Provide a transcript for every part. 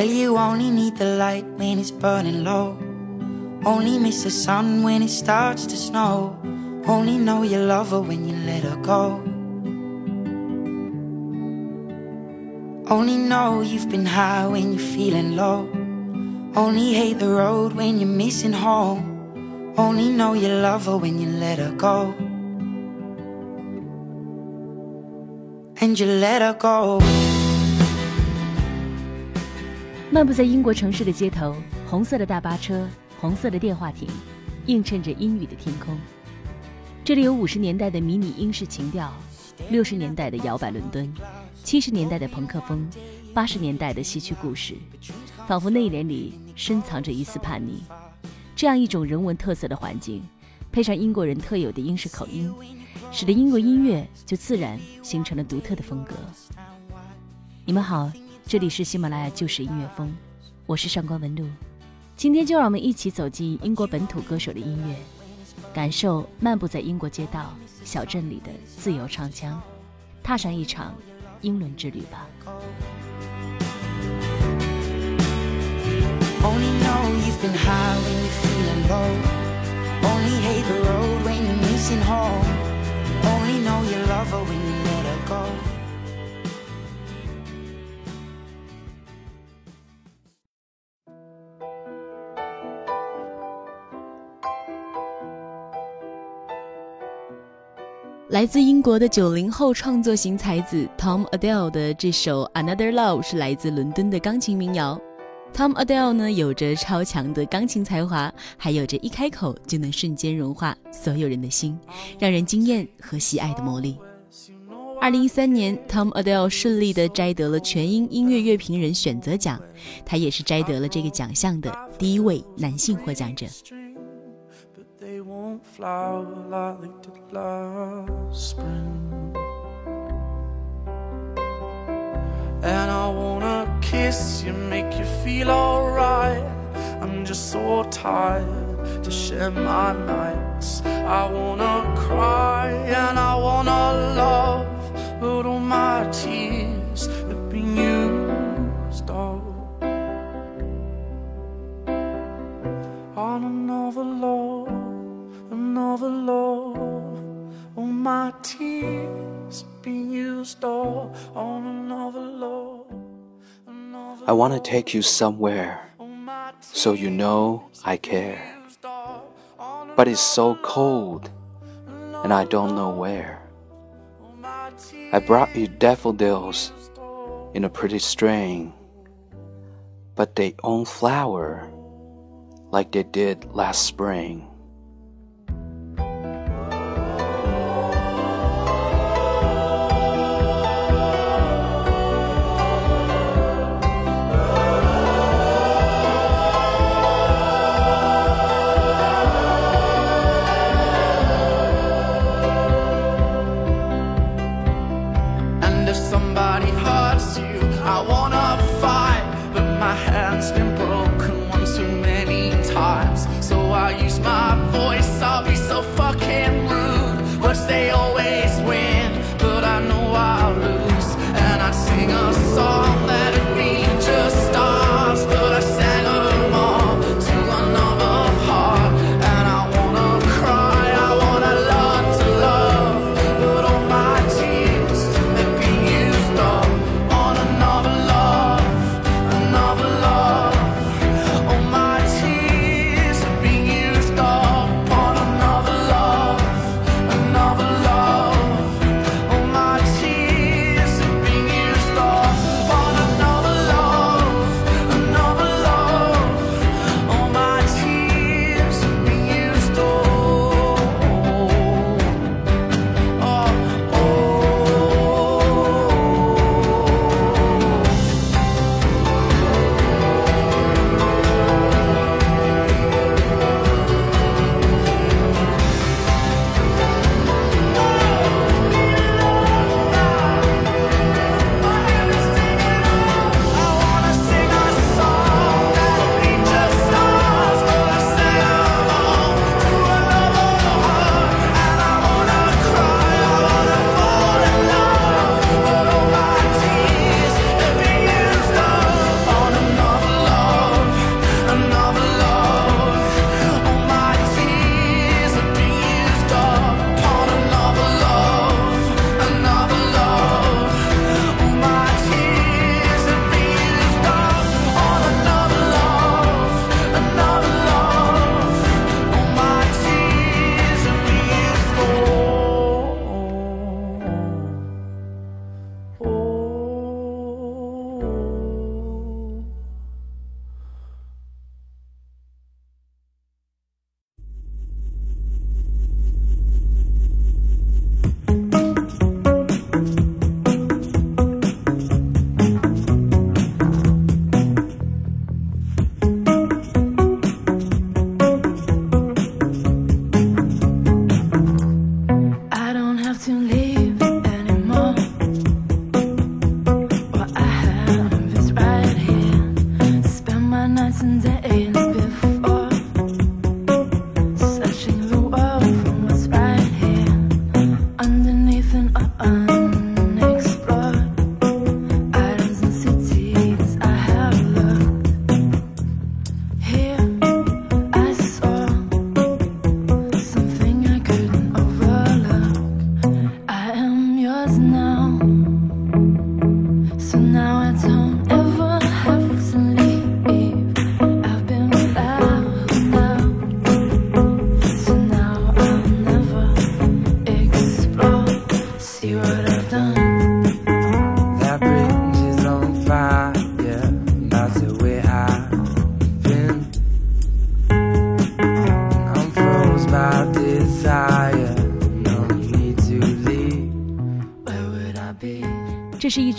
Well, you only need the light when it's burning low. Only miss the sun when it starts to snow. Only know you love her when you let her go. Only know you've been high when you're feeling low. Only hate the road when you're missing home. Only know you love her when you let her go. And you let her go. 漫步在英国城市的街头，红色的大巴车，红色的电话亭，映衬着阴雨的天空。这里有五十年代的迷你英式情调，六十年代的摇摆伦敦，七十年代的朋克风，八十年代的戏曲故事，仿佛内敛里深藏着一丝叛逆。这样一种人文特色的环境，配上英国人特有的英式口音，使得英国音乐就自然形成了独特的风格。你们好。这里是喜马拉雅旧时音乐风，我是上官文露。今天就让我们一起走进英国本土歌手的音乐，感受漫步在英国街道、小镇里的自由唱腔，踏上一场英伦之旅吧。来自英国的九零后创作型才子 Tom Adele 的这首《Another Love》是来自伦敦的钢琴民谣。Tom Adele 呢，有着超强的钢琴才华，还有着一开口就能瞬间融化所有人的心，让人惊艳和喜爱的魔力。二零一三年，Tom Adele 顺利的摘得了全英音乐乐评人选择奖，他也是摘得了这个奖项的第一位男性获奖者。Flower like they did last spring. And I wanna kiss you, make you feel alright. I'm just so tired to share my nights. I wanna cry and I wanna love, but all my tears have been used up on another love of a love. All my tears be used all on another love. I want to take you somewhere so you know I care. But it's so cold and I don't know where. I brought you daffodils in a pretty string, but they won't flower like they did last spring. My hand's been broken one too many times. So I use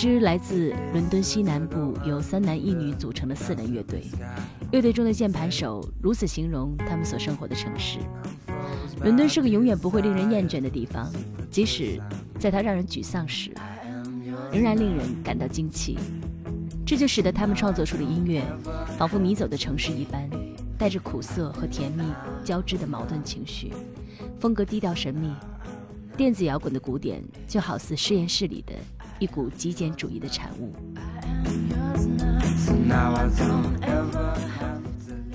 支来自伦敦西南部由三男一女组成的四人乐队。乐队中的键盘手如此形容他们所生活的城市：伦敦是个永远不会令人厌倦的地方，即使在它让人沮丧时，仍然令人感到惊奇。这就使得他们创作出的音乐，仿佛迷走的城市一般，带着苦涩和甜蜜交织的矛盾情绪，风格低调神秘。电子摇滚的鼓点就好似实验室里的。一股极简主义的产物。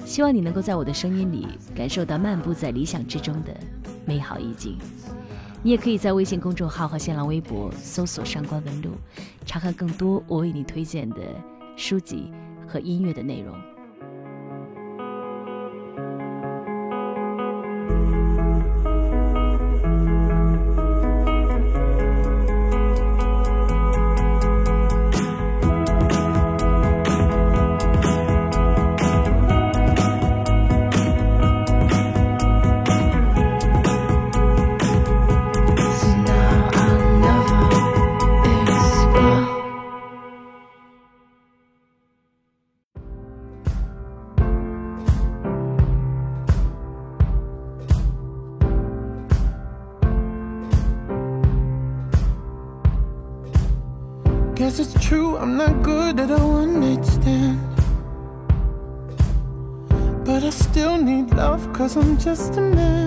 希望你能够在我的声音里感受到漫步在理想之中的美好意境。你也可以在微信公众号和新浪微博搜索“上官文露”，查看更多我为你推荐的书籍和音乐的内容。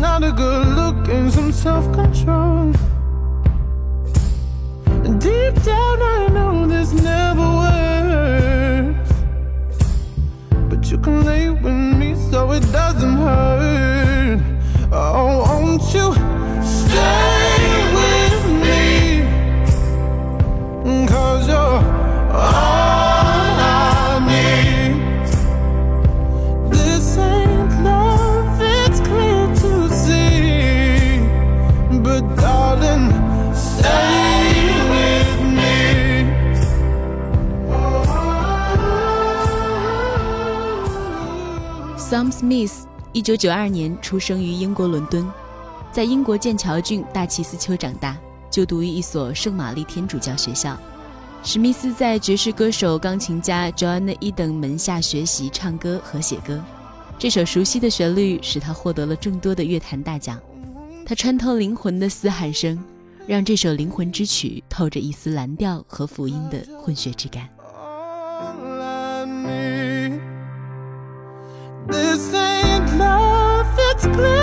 self-control 一九九二年出生于英国伦敦，在英国剑桥郡大奇斯丘长大，就读于一所圣玛丽天主教学校。史密斯在爵士歌手、钢琴家 Joanna Eden 门下学习唱歌和写歌。这首熟悉的旋律使他获得了众多的乐坛大奖。他穿透灵魂的嘶喊声，让这首灵魂之曲透着一丝蓝调和福音的混血之感。It's clear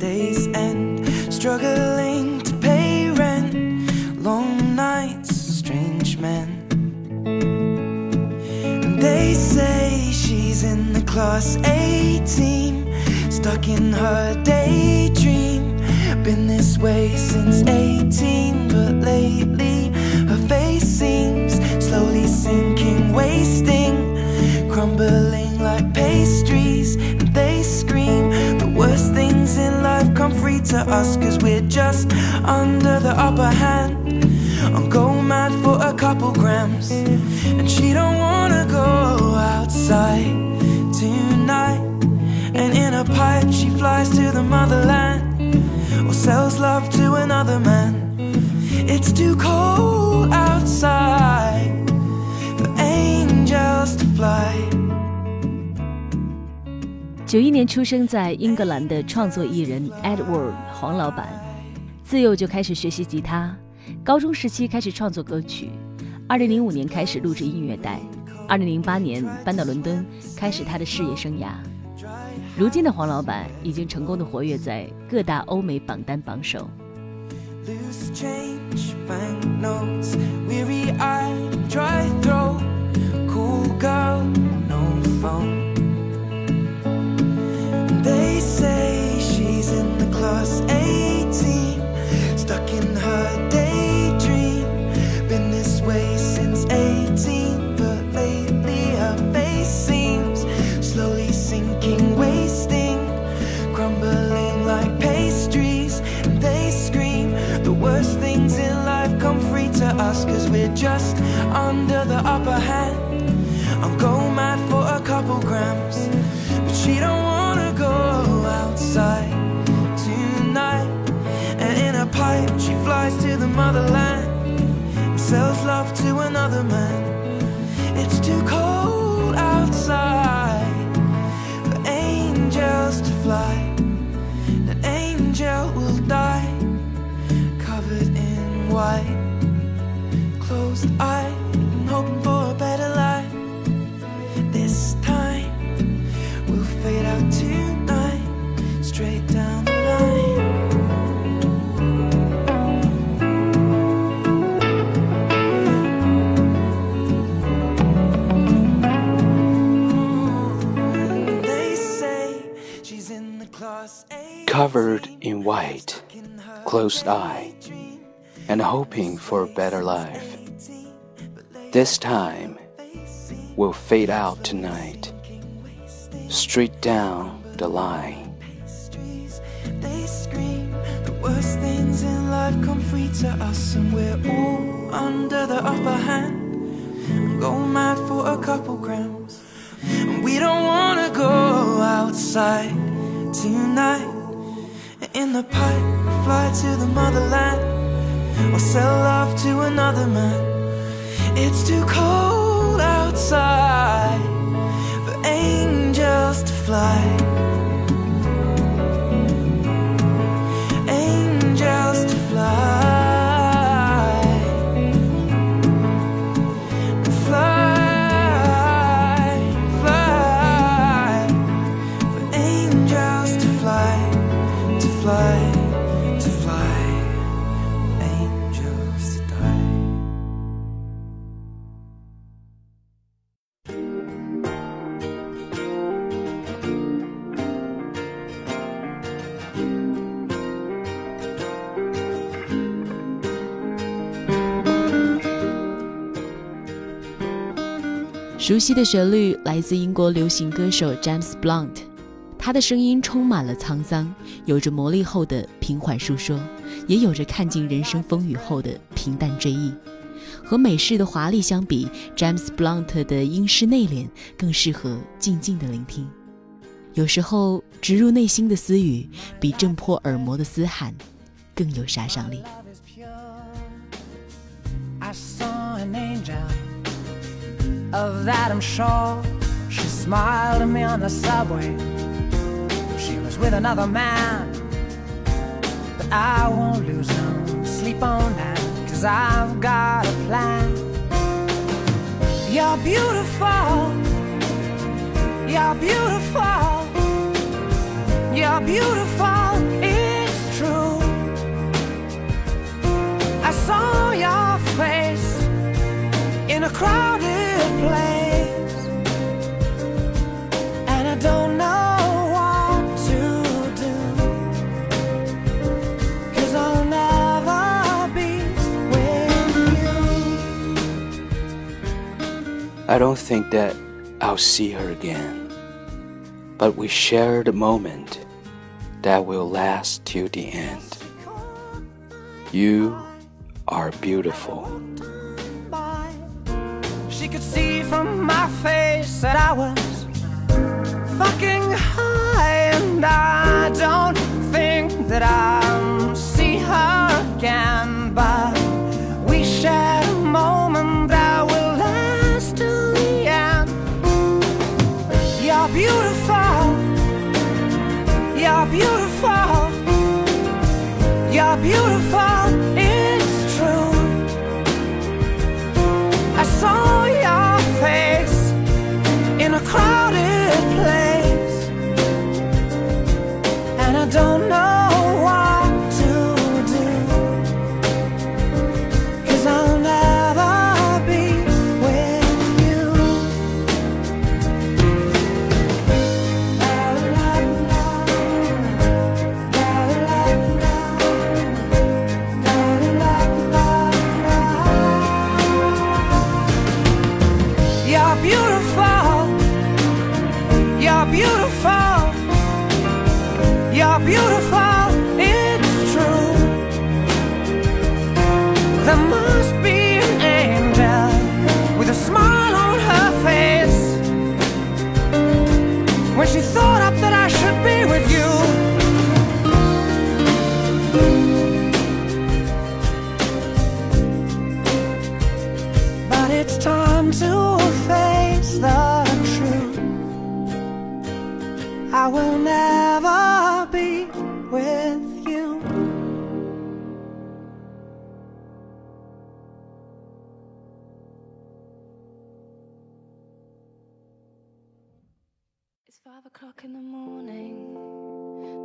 days end, struggling to pay rent, long nights, strange men. And they say she's in the class A team, stuck in her daydream. Been this way since 18, but lately her face seems slowly sinking, wasting, crumbling to us, cause we're just under the upper hand. I'm go mad for a couple grams, and she don't wanna go outside tonight. And in a pipe, she flies to the motherland or sells love to another man. 九一年出生在英格兰的创作艺人 Edward 黄老板，自幼就开始学习吉他，高中时期开始创作歌曲，二零零五年开始录制音乐带，二零零八年搬到伦敦，开始他的事业生涯。如今的黄老板已经成功的活跃在各大欧美榜单榜首。Fly. An angel will die covered in white. Closed eye Covered in white, closed eye, and hoping for a better life. This time will fade out tonight, straight down the line. The worst things in life come free to us, and we're all under the upper hand. And go mad for a couple grams, we don't wanna go outside tonight. In the pipe, fly to the motherland, or sell love to another man. It's too cold outside for angels to fly. angels to fly. 熟悉的旋律来自英国流行歌手 James Blunt，他的声音充满了沧桑，有着磨砺后的平缓诉说，也有着看尽人生风雨后的平淡追忆。和美式的华丽相比，James Blunt 的英式内敛更适合静静的聆听。有时候，植入内心的私语，比震破耳膜的嘶喊更有杀伤力。Of that I'm sure. She smiled at me on the subway. She was with another man, but I won't lose no sleep on now, cause I've got a plan. You're beautiful, you're beautiful, you're beautiful, it's true. I saw your face in a crowded I don't think that I'll see her again, but we shared a moment that will last till the end. You are beautiful. She could see from my face that I was fucking high, and I don't think that I'll see her again. Beautiful. You're beautiful. You're beautiful. You're It's five o'clock in the morning.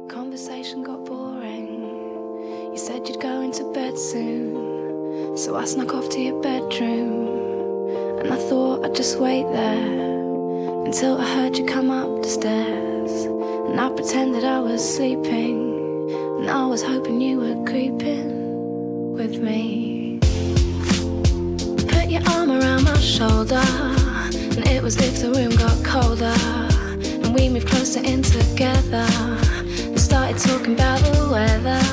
The conversation got boring. You said you'd go into bed soon. So I snuck off to your bedroom. And I thought I'd just wait there until I heard you come up the stairs. And I pretended I was sleeping. And I was hoping you were creeping with me. Put your arm around my shoulder. And it was if the room got colder. We moved closer in together. And started talking about the weather.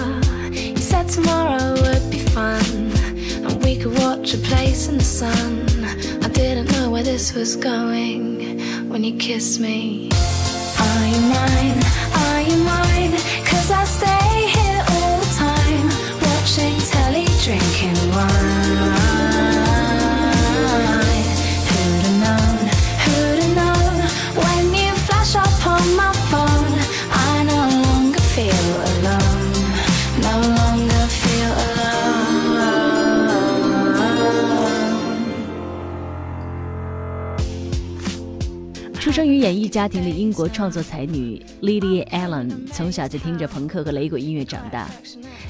He said tomorrow would be fun. And we could watch a place in the sun. I didn't know where this was going when you kissed me. Are you mine? Are you mine? Cause I stay here all the time. Watching telly, drinking wine. 演艺家庭的英国创作才女 Lily Allen，从小就听着朋克和雷鬼音乐长大。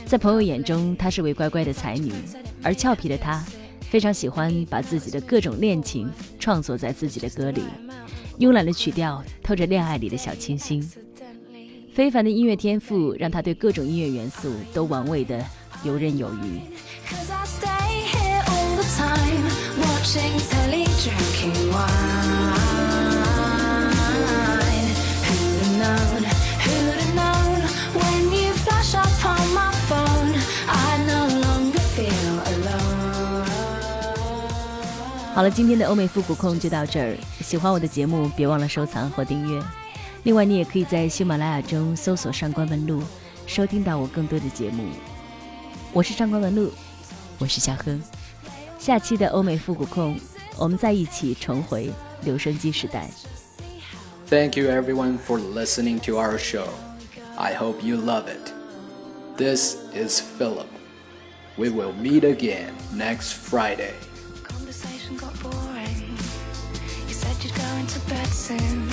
在朋友眼中，她是位乖乖的才女，而俏皮的她非常喜欢把自己的各种恋情创作在自己的歌里。慵懒的曲调透着恋爱里的小清新，非凡的音乐天赋让她对各种音乐元素都玩味的游刃有余。Watching telly, drinking wine. 好了，今天的欧美复古控就到这儿。喜欢我的节目，别忘了收藏或订阅。另外，你也可以在喜马拉雅中搜索“上官文露”，收听到我更多的节目。我是上官文露，我是夏亨。下期的欧美复古控，我们再一起重回留声机时代。Thank you everyone for listening to our show. I hope you love it. This is Philip. We will meet again next Friday. Soon.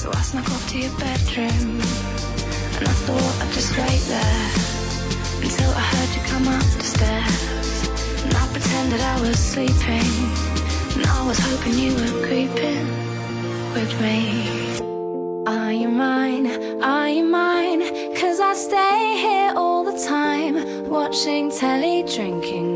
So I snuck off to your bedroom. And I thought I'd just wait there until I heard you come up the stairs. And I pretended I was sleeping. And I was hoping you were creeping with me. Are you mine? Are you mine? Cause I stay here all the time, watching telly, drinking